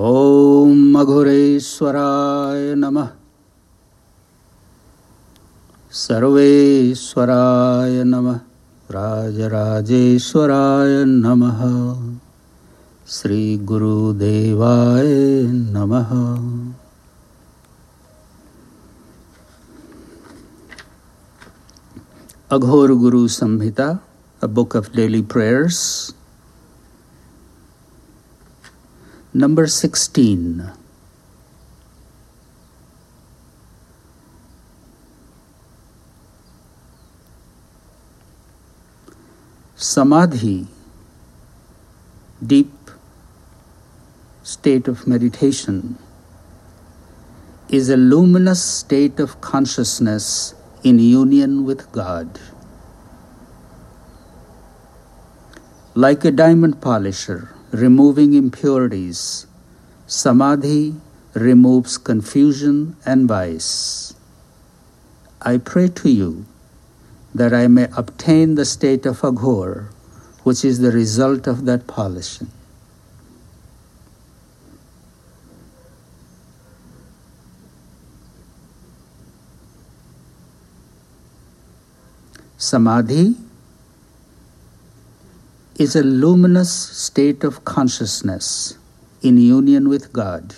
ओम मघुरेश्वराय नमः। सर्वेश्वराय नमः। राजराजेश्वराय नमः। श्री श्रीगुरुदेवाय नमः। Aghor Guru Samhita a book of daily prayers Number 16. Samadhi, deep state of meditation, is a luminous state of consciousness in union with God. Like a diamond polisher removing impurities, Samadhi removes confusion and vice. I pray to you that I may obtain the state of Aghor, which is the result of that polishing. Samadhi is a luminous state of consciousness in union with God.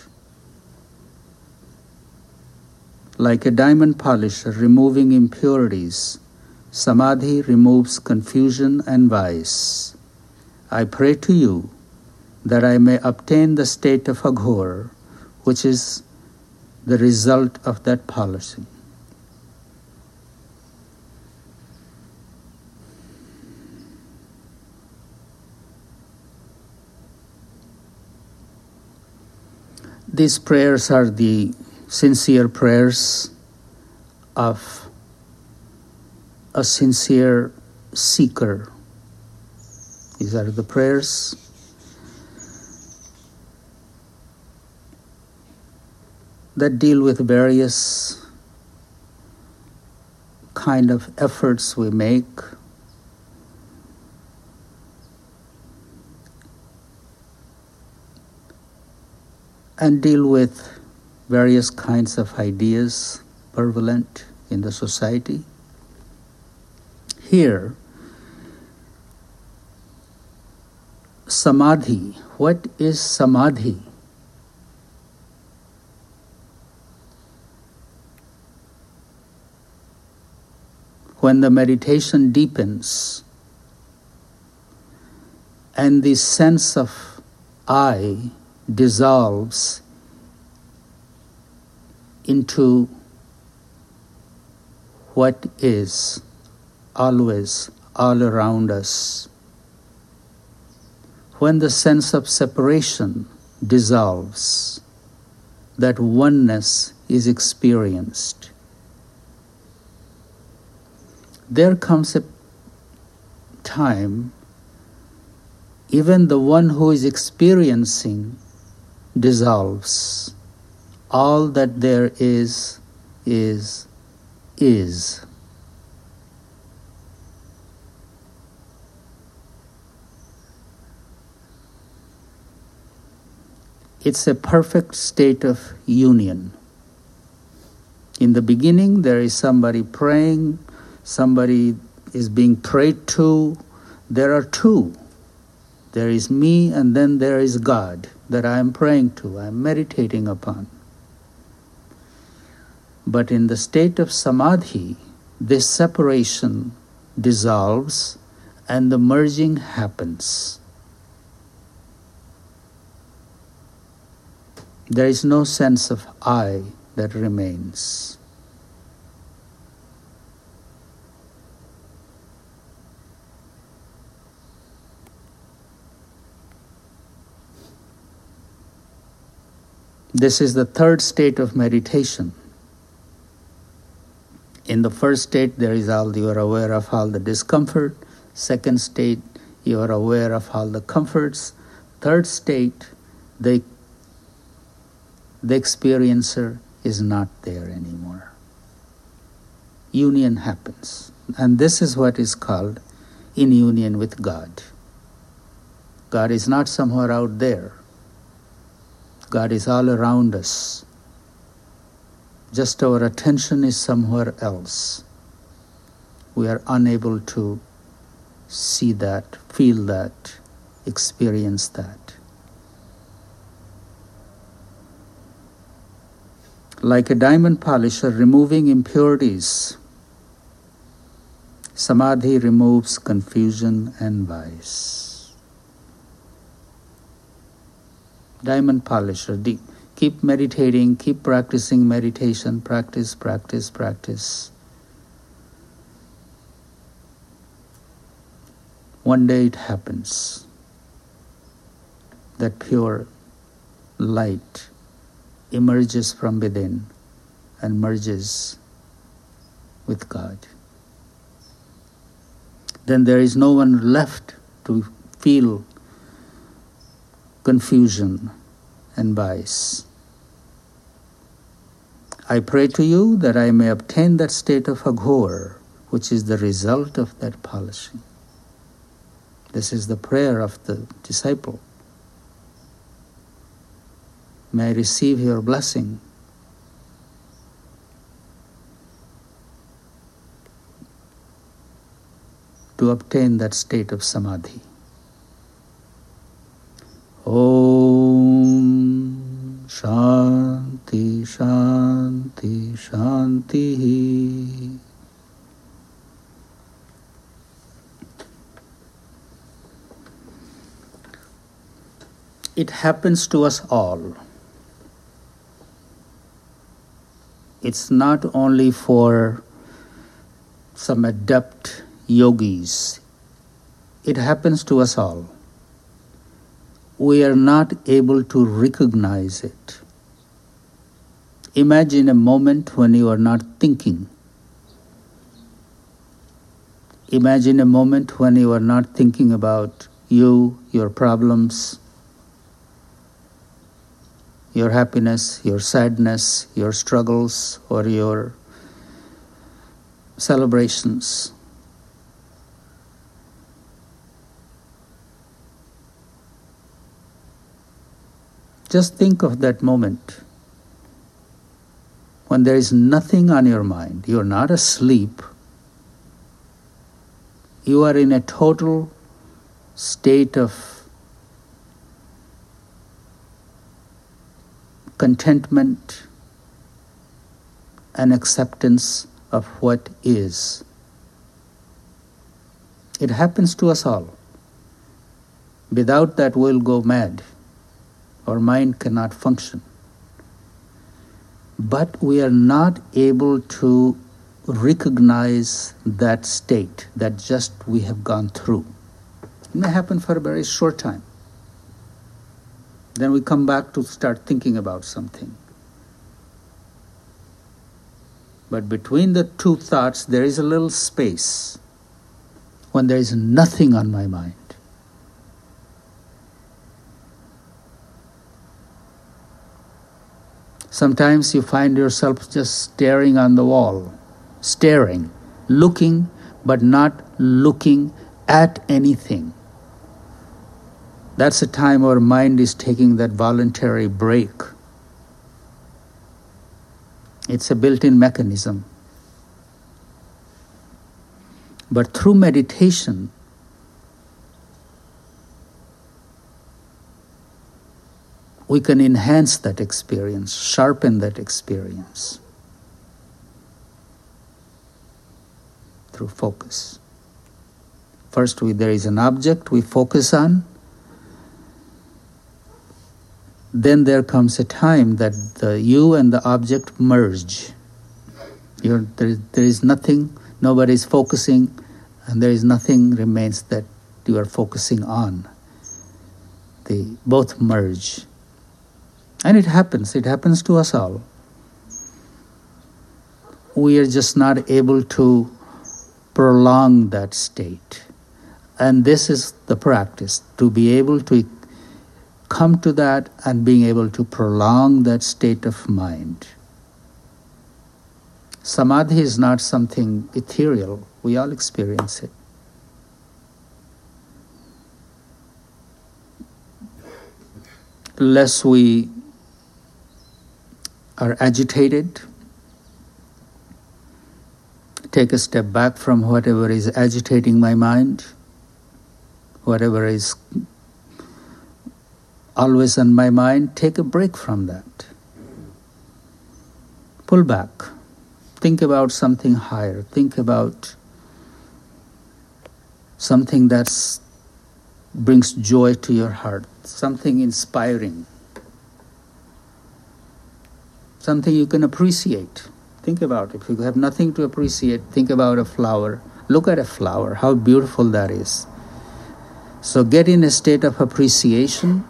Like a diamond polisher removing impurities, Samadhi removes confusion and vice. I pray to you that I may obtain the state of Aghor, which is the result of that polishing. These prayers are the sincere prayers of a sincere seeker. These are the prayers that deal with various kind of efforts we make and deal with various kinds of ideas prevalent in the society. Here, samadhi. What is samadhi? When the meditation deepens and the sense of I dissolves into what is always all around us. When the sense of separation dissolves, that oneness is experienced. There comes a time, even the one who is experiencing dissolves. All that there is, is, is. It's a perfect state of union. In the beginning, there is somebody praying, somebody is being prayed to. There are two. There is me, and then there is God that I am praying to, I am meditating upon. But in the state of samadhi, this separation dissolves and the merging happens. There is no sense of I that remains. This is the third state of meditation. In the first state, there is all you are aware of all the discomfort. Second state, you are aware of all the comforts. Third state, the, the experiencer is not there anymore. Union happens. And this is what is called in union with God. God is not somewhere out there. God is all around us. Just our attention is somewhere else. We are unable to see that, feel that, experience that. Like a diamond polisher removing impurities, samadhi removes confusion and vice. Diamond polisher, keep meditating, keep practicing meditation, practice, practice, practice. One day it happens that pure light emerges from within and merges with God. Then there is no one left to feel confusion and vice. I pray to you that I may obtain that state of aghor, which is the result of that polishing. This is the prayer of the disciple. May I receive your blessing. To obtain that state of samadhi. Shanti Shanti It happens to us all. It's not only for some adept yogis, it happens to us all. We are not able to recognize it. Imagine a moment when you are not thinking. Imagine a moment when you are not thinking about you, your problems, your happiness, your sadness, your struggles, or your celebrations. Just think of that moment when there is nothing on your mind, you're not asleep, you are in a total state of contentment and acceptance of what is. It happens to us all. Without that, we'll go mad. Our mind cannot function but we are not able to recognize that state that just we have gone through. It may happen for a very short time. Then we come back to start thinking about something. But between the two thoughts, there is a little space when there is nothing on my mind. Sometimes you find yourself just staring on the wall, staring, looking, but not looking at anything. That's a time our mind is taking that voluntary break. It's a built in mechanism. But through meditation, we can enhance that experience, sharpen that experience through focus. First, we, there is an object we focus on. Then there comes a time that the you and the object merge. You're, there, there is nothing, nobody is focusing, and there is nothing remains that you are focusing on. They both merge. And it happens, it happens to us all. We are just not able to prolong that state. And this is the practice to be able to come to that and being able to prolong that state of mind. Samadhi is not something ethereal, we all experience it. Less we are agitated, take a step back from whatever is agitating my mind, whatever is always on my mind, take a break from that. Pull back. Think about something higher. Think about something that brings joy to your heart, something inspiring, something you can appreciate. Think about it. If you have nothing to appreciate, think about a flower. Look at a flower, how beautiful that is. So get in a state of appreciation.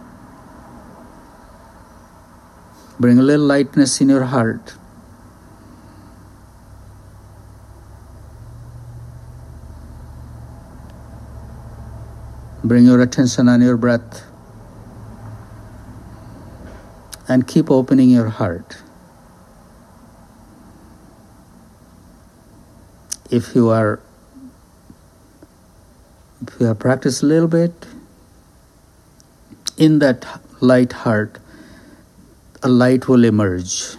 Bring a little lightness in your heart. Bring your attention on your breath and keep opening your heart. If you are if you have practiced a little bit, in that light heart, a light will emerge.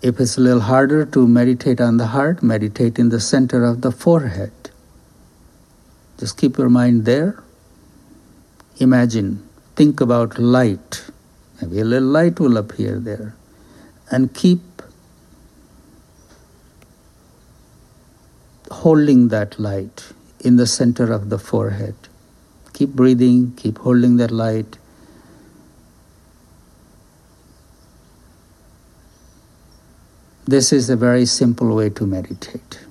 If it's a little harder to meditate on the heart, meditate in the center of the forehead. Just keep your mind there. Imagine, think about light. Maybe a little light will appear there. And keep holding that light in the center of the forehead. Keep breathing, keep holding that light. This is a very simple way to meditate.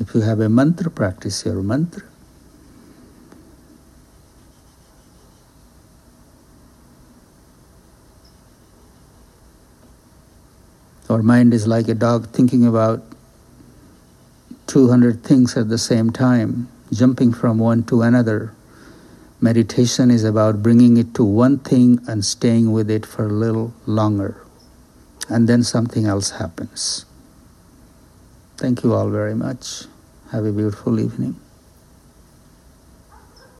If you have a mantra, practice your mantra. Our mind is like a dog thinking about 200 things at the same time, jumping from one to another. Meditation is about bringing it to one thing and staying with it for a little longer and then something else happens. Thank you all very much. Have a beautiful evening.